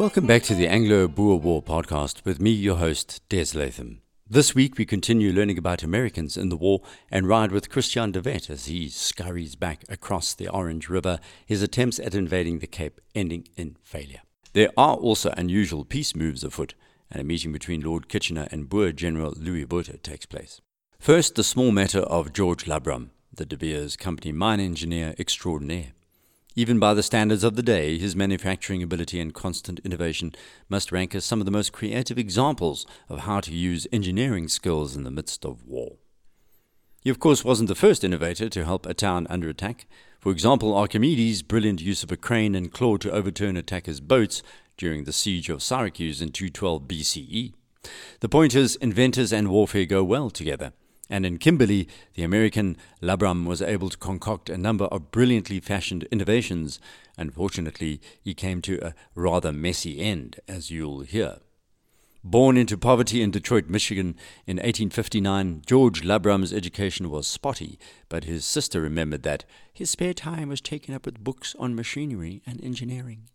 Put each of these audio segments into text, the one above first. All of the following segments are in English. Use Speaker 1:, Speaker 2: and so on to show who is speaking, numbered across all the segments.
Speaker 1: Welcome back to the Anglo Boer War podcast with me, your host, Des Latham. This week we continue learning about Americans in the war and ride with Christiaan de Wet as he scurries back across the Orange River, his attempts at invading the Cape ending in failure. There are also unusual peace moves afoot, and a meeting between Lord Kitchener and Boer General Louis Botha takes place. First, the small matter of George Labram, the De Beers Company mine engineer extraordinaire. Even by the standards of the day, his manufacturing ability and constant innovation must rank as some of the most creative examples of how to use engineering skills in the midst of war. He, of course, wasn't the first innovator to help a town under attack. For example, Archimedes' brilliant use of a crane and claw to overturn attackers' boats during the siege of Syracuse in 212 BCE. The point is, inventors and warfare go well together. And in Kimberley, the American Labram was able to concoct a number of brilliantly fashioned innovations. Unfortunately, he came to a rather messy end, as you'll hear. Born into poverty in Detroit, Michigan in 1859, George Labram's education was spotty, but his sister remembered that his spare time was taken up with books on machinery and engineering.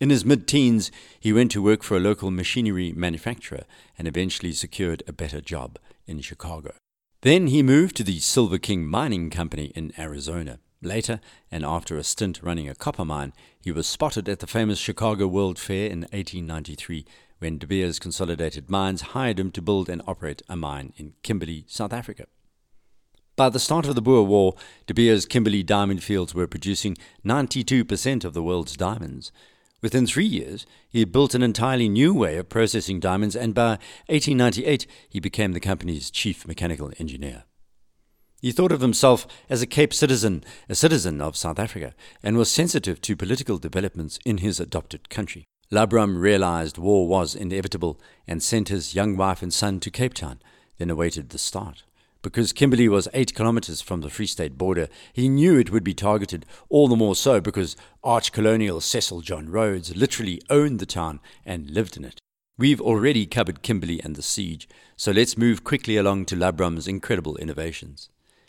Speaker 1: In his mid teens, he went to work for a local machinery manufacturer and eventually secured a better job in Chicago. Then he moved to the Silver King Mining Company in Arizona. Later, and after a stint running a copper mine, he was spotted at the famous Chicago World Fair in 1893 when De Beers Consolidated Mines hired him to build and operate a mine in Kimberley, South Africa. By the start of the Boer War, De Beers Kimberley diamond fields were producing 92% of the world's diamonds. Within three years, he had built an entirely new way of processing diamonds, and by 1898, he became the company's chief mechanical engineer. He thought of himself as a Cape citizen, a citizen of South Africa, and was sensitive to political developments in his adopted country. Labram realized war was inevitable and sent his young wife and son to Cape Town, then awaited the start. Because Kimberley was eight kilometers from the Free State border, he knew it would be targeted, all the more so because arch colonial Cecil John Rhodes literally owned the town and lived in it. We've already covered Kimberley and the siege, so let's move quickly along to Labram's incredible innovations.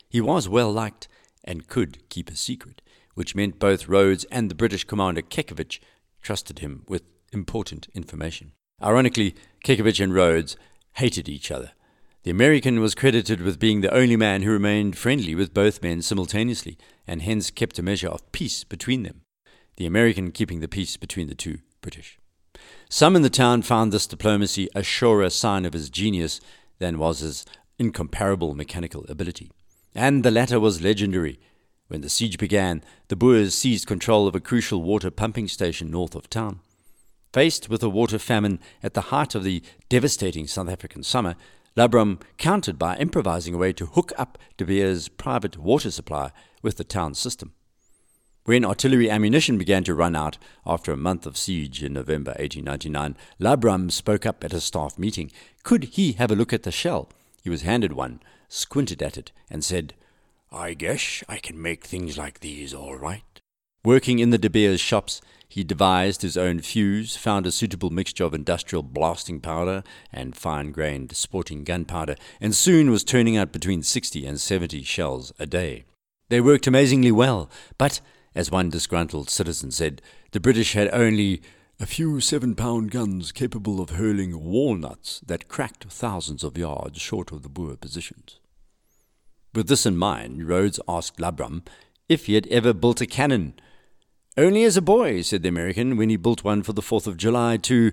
Speaker 1: He was well liked and could keep a secret, which meant both Rhodes and the British commander Kekewich trusted him with important information. Ironically, Kekewich and Rhodes hated each other the American was credited with being the only man who remained friendly with both men simultaneously, and hence kept a measure of peace between them, the American keeping the peace between the two British. Some in the town found this diplomacy a surer sign of his genius than was his incomparable mechanical ability. And the latter was legendary. When the siege began, the Boers seized control of a crucial water pumping station north of town. Faced with a water famine at the height of the devastating South African summer, Labram countered by improvising a way to hook up De Beers' private water supply with the town system. When artillery ammunition began to run out after a month of siege in November 1899, Labram spoke up at a staff meeting. Could he have a look at the shell? He was handed one, squinted at it, and said, I guess I can make things like these all right. Working in the De Beers shops, he devised his own fuse, found a suitable mixture of industrial blasting powder and fine grained sporting gunpowder, and soon was turning out between 60 and 70 shells a day. They worked amazingly well, but, as one disgruntled citizen said, the British had only a few seven pound guns capable of hurling walnuts that cracked thousands of yards short of the Boer positions. With this in mind, Rhodes asked Labram if he had ever built a cannon only as a boy, said the American, when he built one for the 4th of July to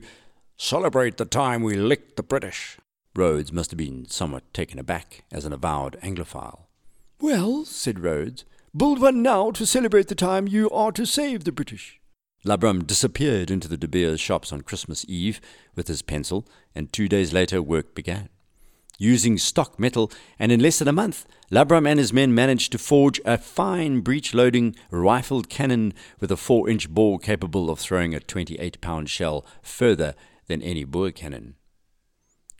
Speaker 1: celebrate the time we licked the British. Rhodes must have been somewhat taken aback as an avowed Anglophile.
Speaker 2: Well, said Rhodes, build one now to celebrate the time you are to save the British.
Speaker 1: Labram disappeared into the De Beers shops on Christmas Eve with his pencil, and two days later work began using stock metal, and in less than a month, Labram and his men managed to forge a fine breech loading rifled cannon with a 4 inch bore capable of throwing a 28 pound shell further than any Boer cannon.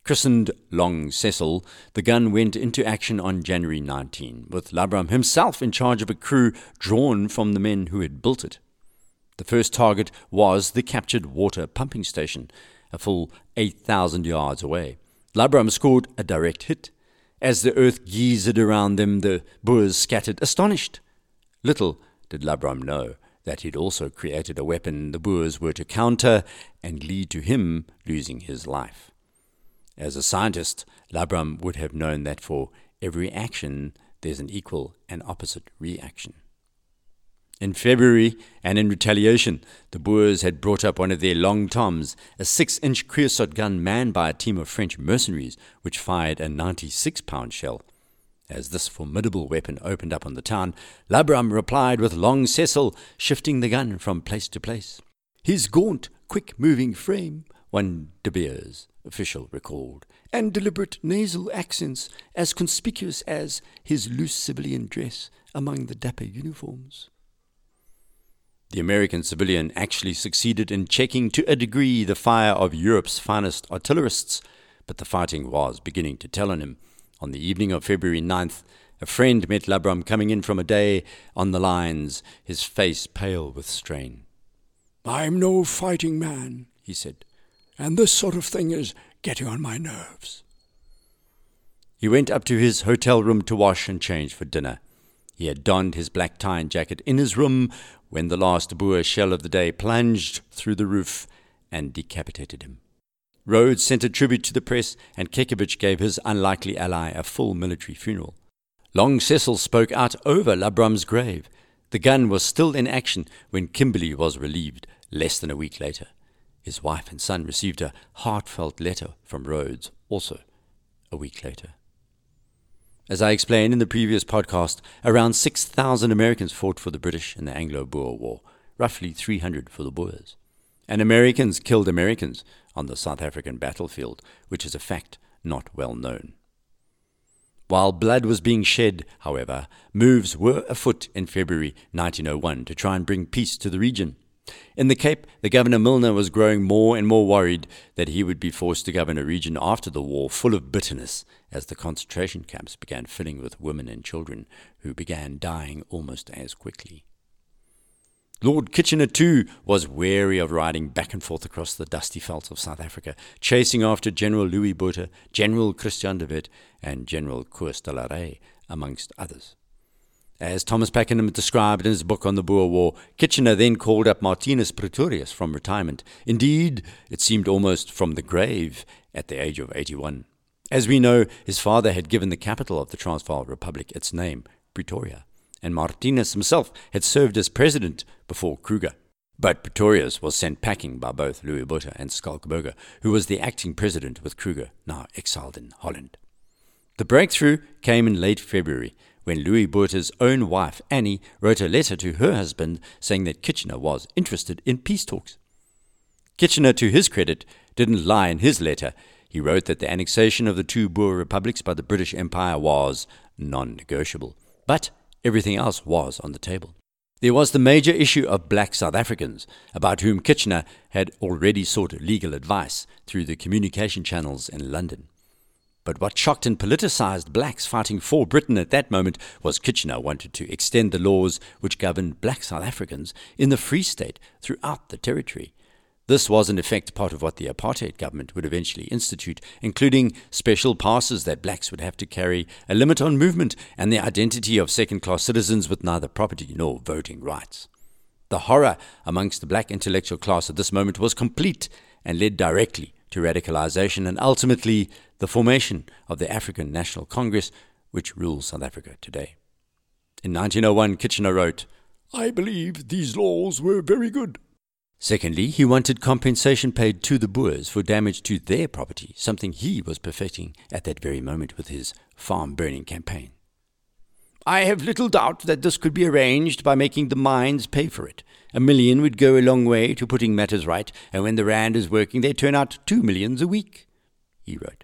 Speaker 1: Christened Long Cecil, the gun went into action on January 19, with Labram himself in charge of a crew drawn from the men who had built it. The first target was the captured water pumping station, a full 8,000 yards away. Labram scored a direct hit. As the earth geysered around them, the Boers scattered, astonished. Little did Labram know that he'd also created a weapon the Boers were to counter and lead to him losing his life. As a scientist, Labram would have known that for every action, there's an equal and opposite reaction. In February, and in retaliation, the Boers had brought up one of their long toms, a six inch Creusot gun manned by a team of French mercenaries, which fired a 96 pound shell. As this formidable weapon opened up on the town, Labram replied with Long Cecil, shifting the gun from place to place.
Speaker 2: His gaunt, quick moving frame, one De Beers official recalled, and deliberate nasal accents as conspicuous as his loose civilian dress among the dapper uniforms.
Speaker 1: The American civilian actually succeeded in checking to a degree the fire of Europe's finest artillerists, but the fighting was beginning to tell on him. On the evening of February 9th, a friend met Labram coming in from a day on the lines, his face pale with strain.
Speaker 2: I'm no fighting man, he said, and this sort of thing is getting on my nerves.
Speaker 1: He went up to his hotel room to wash and change for dinner. He had donned his black tie and jacket in his room when the last Boer shell of the day plunged through the roof and decapitated him. Rhodes sent a tribute to the press, and Kekewich gave his unlikely ally a full military funeral. Long Cecil spoke out over Labram's grave. The gun was still in action when Kimberley was relieved less than a week later. His wife and son received a heartfelt letter from Rhodes, also a week later. As I explained in the previous podcast, around 6,000 Americans fought for the British in the Anglo Boer War, roughly 300 for the Boers. And Americans killed Americans on the South African battlefield, which is a fact not well known. While blood was being shed, however, moves were afoot in February 1901 to try and bring peace to the region. In the Cape, the Governor Milner was growing more and more worried that he would be forced to govern a region after the war full of bitterness as the concentration camps began filling with women and children who began dying almost as quickly. Lord Kitchener, too, was weary of riding back and forth across the dusty veldt of South Africa, chasing after General Louis Botha, General Christiaan de Wet, and General Koos de la Rey, amongst others. As Thomas Pakenham described in his book on the Boer War, Kitchener then called up Martinus Pretorius from retirement. Indeed, it seemed almost from the grave at the age of 81. As we know, his father had given the capital of the Transvaal Republic its name, Pretoria, and Martinus himself had served as president before Kruger. But Pretorius was sent packing by both Louis Botha and Schalk Burger, who was the acting president with Kruger, now exiled in Holland. The breakthrough came in late February when Louis Botha's own wife, Annie, wrote a letter to her husband saying that Kitchener was interested in peace talks. Kitchener, to his credit, didn't lie in his letter. He wrote that the annexation of the two Boer republics by the British Empire was non negotiable. But everything else was on the table. There was the major issue of black South Africans, about whom Kitchener had already sought legal advice through the communication channels in London. But what shocked and politicized blacks fighting for Britain at that moment was Kitchener wanted to extend the laws which governed black South Africans in the Free State throughout the territory. This was, in effect, part of what the apartheid government would eventually institute, including special passes that blacks would have to carry, a limit on movement, and the identity of second class citizens with neither property nor voting rights. The horror amongst the black intellectual class at this moment was complete and led directly to radicalization and ultimately the formation of the African National Congress, which rules South Africa today. In 1901, Kitchener wrote,
Speaker 2: I believe these laws were very good.
Speaker 1: Secondly, he wanted compensation paid to the Boers for damage to their property, something he was perfecting at that very moment with his farm burning campaign. I have little doubt that this could be arranged by making the mines pay for it. A million would go a long way to putting matters right, and when the Rand is working, they turn out two millions a week, he wrote.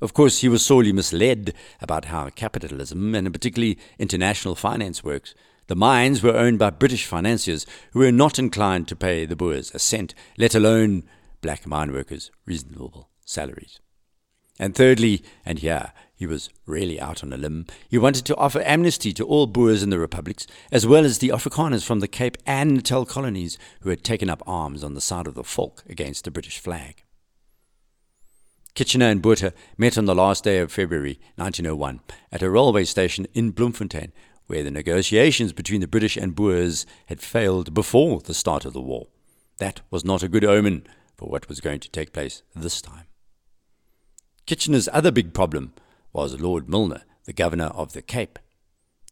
Speaker 1: Of course, he was sorely misled about how capitalism, and particularly international finance, works. The mines were owned by British financiers who were not inclined to pay the Boers a cent, let alone black mine workers reasonable salaries. And thirdly, and here he was really out on a limb, he wanted to offer amnesty to all Boers in the republics, as well as the Afrikaners from the Cape and Natal colonies who had taken up arms on the side of the Volk against the British flag. Kitchener and Botha met on the last day of February 1901 at a railway station in Bloemfontein, where the negotiations between the British and Boers had failed before the start of the war. That was not a good omen for what was going to take place this time. Kitchener's other big problem was Lord Milner, the governor of the Cape.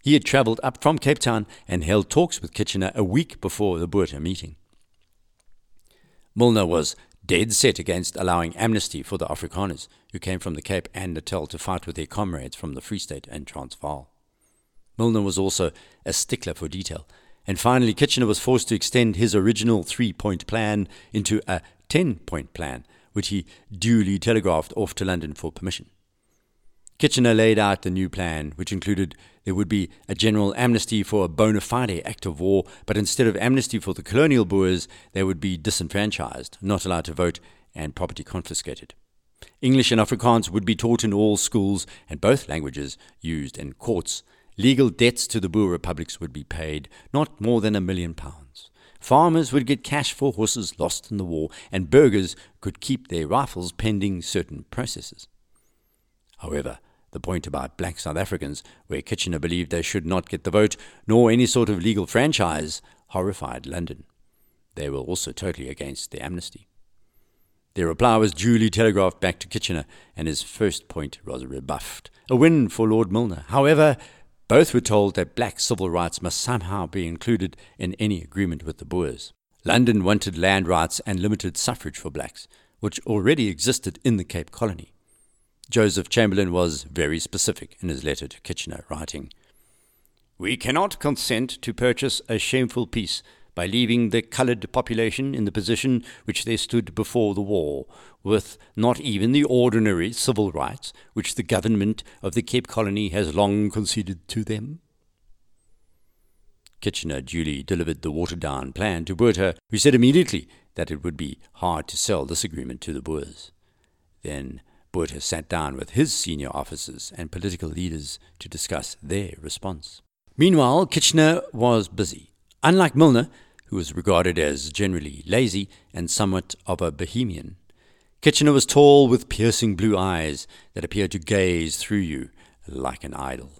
Speaker 1: He had travelled up from Cape Town and held talks with Kitchener a week before the Botha meeting. Milner was dead set against allowing amnesty for the Afrikaners who came from the Cape and Natal to fight with their comrades from the Free State and Transvaal. Milner was also a stickler for detail, and finally Kitchener was forced to extend his original three point plan into a ten point plan, which he duly telegraphed off to London for permission. Kitchener laid out the new plan, which included there would be a general amnesty for a bona fide act of war, but instead of amnesty for the colonial Boers, they would be disenfranchised, not allowed to vote, and property confiscated. English and Afrikaans would be taught in all schools, and both languages used in courts. Legal debts to the Boer republics would be paid, not more than a million pounds. Farmers would get cash for horses lost in the war, and burghers could keep their rifles pending certain processes. However, the point about black South Africans, where Kitchener believed they should not get the vote nor any sort of legal franchise, horrified London. They were also totally against the amnesty. Their reply was duly telegraphed back to Kitchener, and his first point was rebuffed. A win for Lord Milner. However, both were told that black civil rights must somehow be included in any agreement with the Boers. London wanted land rights and limited suffrage for blacks, which already existed in the Cape Colony. Joseph Chamberlain was very specific in his letter to Kitchener, writing, We cannot consent to purchase a shameful peace by leaving the coloured population in the position which they stood before the war, with not even the ordinary civil rights which the government of the Cape Colony has long conceded to them. Kitchener duly delivered the watered down plan to Botha, who said immediately that it would be hard to sell this agreement to the Boers. Then Botha sat down with his senior officers and political leaders to discuss their response. Meanwhile, Kitchener was busy. Unlike Milner, who was regarded as generally lazy and somewhat of a bohemian, Kitchener was tall with piercing blue eyes that appeared to gaze through you like an idol.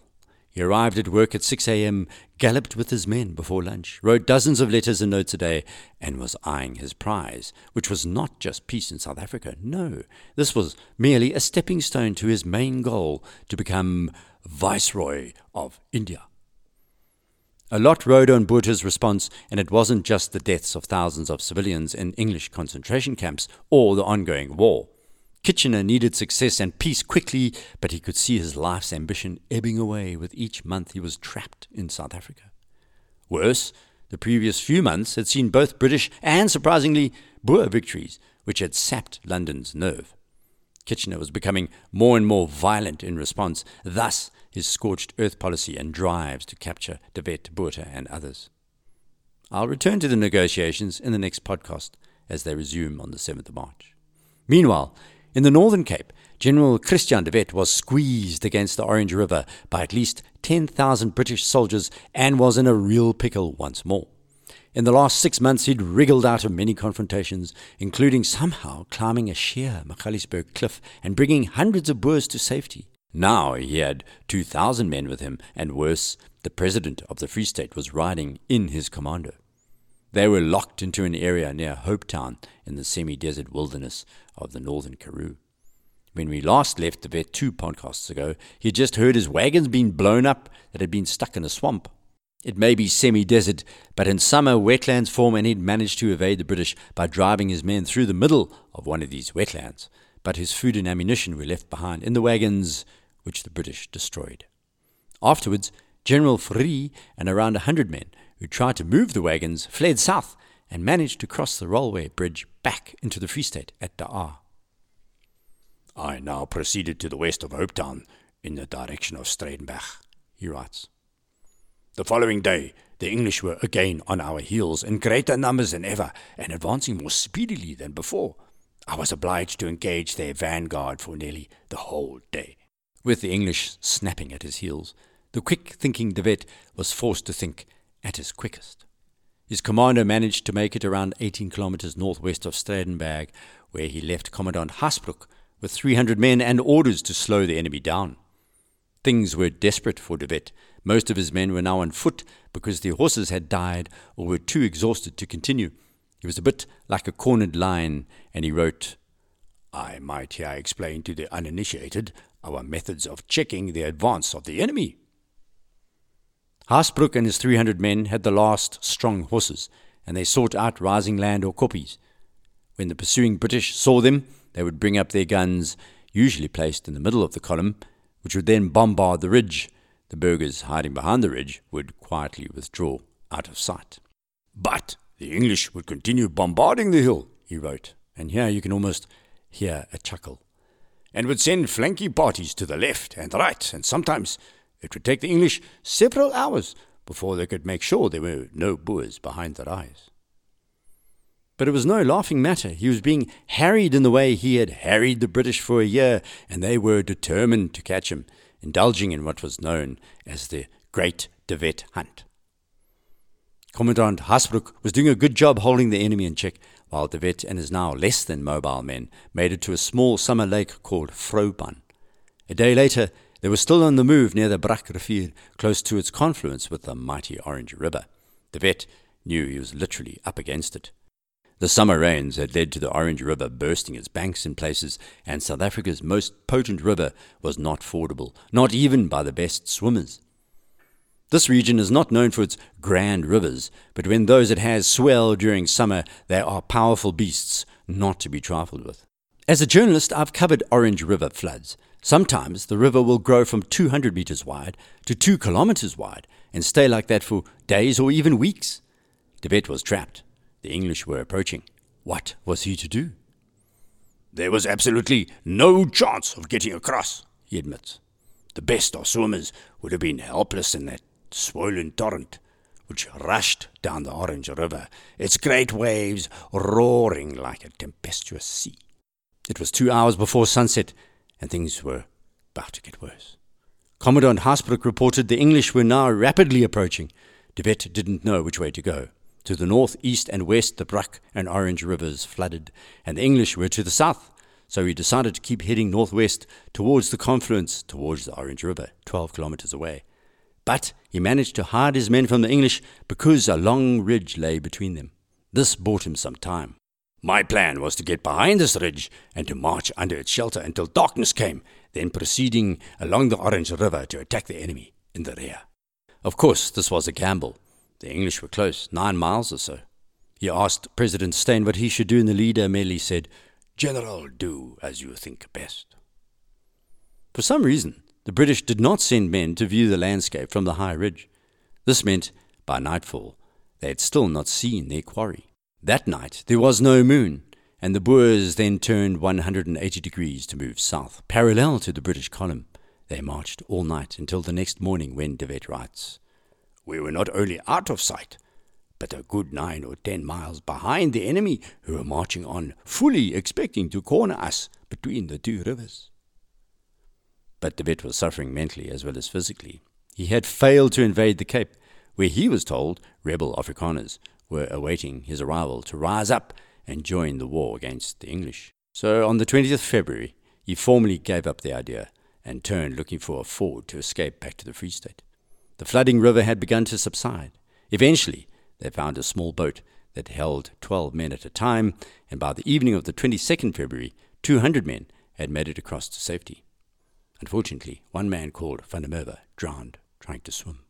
Speaker 1: He arrived at work at 6 a.m., galloped with his men before lunch, wrote dozens of letters and notes a day, and was eyeing his prize, which was not just peace in South Africa. No, this was merely a stepping stone to his main goal to become Viceroy of India. A lot rode on Botha's response, and it wasn't just the deaths of thousands of civilians in English concentration camps or the ongoing war. Kitchener needed success and peace quickly, but he could see his life's ambition ebbing away with each month he was trapped in South Africa. Worse, the previous few months had seen both British and, surprisingly, Boer victories, which had sapped London's nerve. Kitchener was becoming more and more violent in response, thus, his scorched earth policy and drives to capture De Wet, Botha, and others. I'll return to the negotiations in the next podcast as they resume on the 7th of March. Meanwhile, in the Northern Cape, General Christiaan de Wet was squeezed against the Orange River by at least 10,000 British soldiers and was in a real pickle once more. In the last six months, he'd wriggled out of many confrontations, including somehow climbing a sheer Magaliesberg cliff and bringing hundreds of Boers to safety. Now he had 2,000 men with him, and worse, the president of the Free State was riding in his commando. They were locked into an area near Hopetown in the semi desert wilderness of the northern Karoo. When we last left De Wet two podcasts ago, he had just heard his wagons being blown up that had been stuck in a swamp. It may be semi desert, but in summer wetlands form, and he'd managed to evade the British by driving his men through the middle of one of these wetlands. But his food and ammunition were left behind in the wagons, which the British destroyed. Afterwards, General Fourie and around a hundred men who tried to move the wagons, fled south and managed to cross the railway bridge back into the Free State at Daar. I now proceeded to the west of Hopetown in the direction of Strydenburg, he writes. The following day, the English were again on our heels in greater numbers than ever and advancing more speedily than before. I was obliged to engage their vanguard for nearly the whole day. With the English snapping at his heels, the quick thinking De Wet was forced to think at his quickest. His commando managed to make it around 18 kilometers northwest of Strydenburg, where he left Commandant Haasbroek with 300 men and orders to slow the enemy down. Things were desperate for De Wet, Most of his men were now on foot because their horses had died or were too exhausted to continue. He was a bit like a cornered lion, and he wrote, I might here explain to the uninitiated our methods of checking the advance of the enemy. Haasbroek and his 300 men had the last strong horses, and they sought out rising land or koppies. When the pursuing British saw them, they would bring up their guns, usually placed in the middle of the column, which would then bombard the ridge. The burghers hiding behind the ridge would quietly withdraw out of sight. But the English would continue bombarding the hill, he wrote, and here you can almost hear a chuckle, and would send flanking parties to the left and right, and sometimes it would take the English several hours before they could make sure there were no Boers behind their eyes. But it was no laughing matter. He was being harried in the way he had harried the British for a year, and they were determined to catch him, indulging in what was known as the Great De Wet Hunt. Commandant Haasbroek was doing a good job holding the enemy in check, while De Wet and his now less than mobile men made it to a small summer lake called Vrouwpan. A day later, they were still on the move near the Brakrivier, close to its confluence with the mighty Orange River. De Wet knew he was literally up against it. The summer rains had led to the Orange River bursting its banks in places, and South Africa's most potent river was not fordable, not even by the best swimmers. This region is not known for its grand rivers, but when those it has swell during summer, they are powerful beasts not to be trifled with. As a journalist, I've covered Orange River floods. Sometimes the river will grow from 200 meters wide to 2 kilometers wide and stay like that for days or even weeks. Wet was trapped. The English were approaching. What was he to do? There was absolutely no chance of getting across, he admits. The best of swimmers would have been helpless in that swollen torrent which rushed down the Orange River, its great waves roaring like a tempestuous sea. It was two hours before sunset, and things were about to get worse. Commandant Haasbroek reported the English were now rapidly approaching. De Wet didn't know which way to go. To the north, east, and west, the Brak and Orange rivers flooded, and the English were to the south. So he decided to keep heading northwest towards the confluence, towards the Orange River, 12 kilometers away. But he managed to hide his men from the English because a long ridge lay between them. This bought him some time. My plan was to get behind this ridge and to march under its shelter until darkness came, then proceeding along the Orange River to attack the enemy in the rear. Of course, this was a gamble. The English were close, nine miles or so. He asked President Steyn what he should do, and the leader merely said, General, do as you think best. For some reason, the British did not send men to view the landscape from the high ridge. This meant, by nightfall, they had still not seen their quarry. That night there was no moon, and the Boers then turned 180 degrees to move south, parallel to the British column. They marched all night until the next morning when De Wet writes, we were not only out of sight, but a good nine or ten miles behind the enemy who were marching on, fully expecting to corner us between the two rivers. But De Wet was suffering mentally as well as physically. He had failed to invade the Cape, where he was told rebel Afrikaners were awaiting his arrival to rise up and join the war against the English. So on the 20th February, he formally gave up the idea and turned looking for a ford to escape back to the Free State. The flooding river had begun to subside. Eventually, they found a small boat that held 12 men at a time, and by the evening of the 22nd February, 200 men had made it across to safety. Unfortunately, one man called Van der Merwe drowned trying to swim.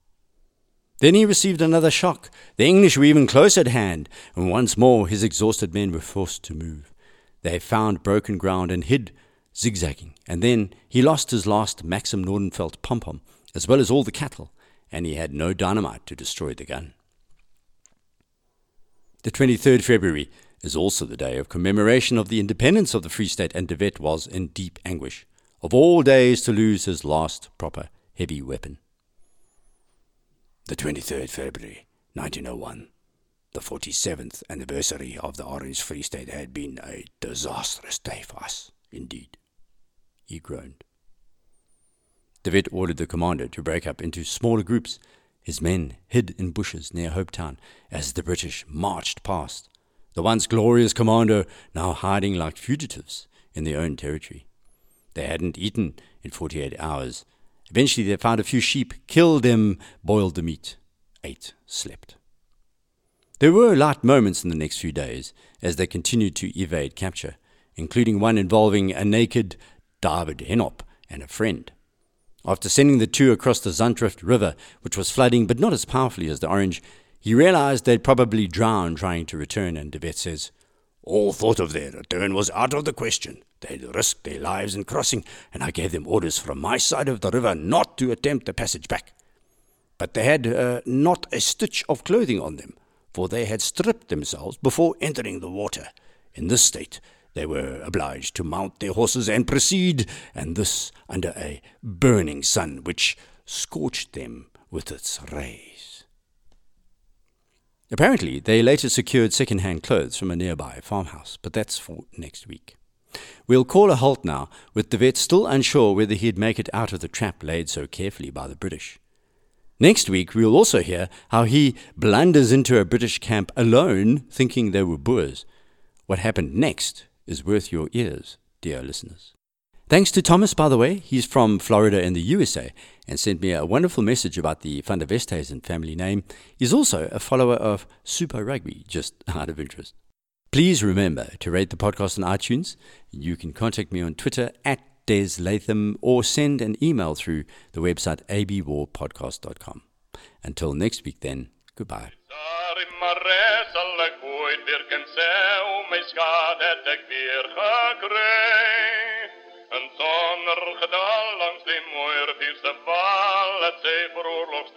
Speaker 1: Then he received another shock. The English were even close at hand, and once more his exhausted men were forced to move. They found broken ground and hid, zigzagging, and then he lost his last Maxim Nordenfeldt pom pom, as well as all the cattle, and he had no dynamite to destroy the gun. The 23rd February is also the day of commemoration of the independence of the Free State, and De Wet was in deep anguish. Of all days to lose his last proper heavy weapon. The 23rd February, 1901, the 47th anniversary of the Orange Free State had been a disastrous day for us, indeed. He groaned. Wet ordered the commander to break up into smaller groups. His men hid in bushes near Hopetown as the British marched past, the once glorious commander now hiding like fugitives in their own territory. They hadn't eaten in 48 hours, Eventually, they found a few sheep, killed them, boiled the meat, ate, slept. There were light moments in the next few days as they continued to evade capture, including one involving a naked David Henop and a friend. After sending the two across the Zandrift River, which was flooding but not as powerfully as the Orange, he realized they'd probably drown trying to return, and De Wet says,
Speaker 2: All thought of their return was out of the question. They'd risked their lives in crossing, and I gave them orders from my side of the river not to attempt the passage back. But they had uh, not a stitch of clothing on them, for they had stripped themselves before entering the water. In this state, they were obliged to mount their horses and proceed, and this under a burning sun which scorched them with its rays.
Speaker 1: Apparently, they later secured second hand clothes from a nearby farmhouse, but that's for next week. We'll call a halt now, with De Wet still unsure whether he'd make it out of the trap laid so carefully by the British. Next week, we'll also hear how he blunders into a British camp alone, thinking they were Boers. What happened next is worth your ears, dear listeners. Thanks to Thomas, by the way. He's from Florida in the USA and sent me a wonderful message about the Van der Westhuizen family name. He's also a follower of Super Rugby, just out of interest. Please remember to rate the podcast on iTunes. You can contact me on Twitter at Des Latham or send an email through the website abwarpodcast.com. Until next week, then, goodbye. En sonder gedal langs die het sy veroorloofd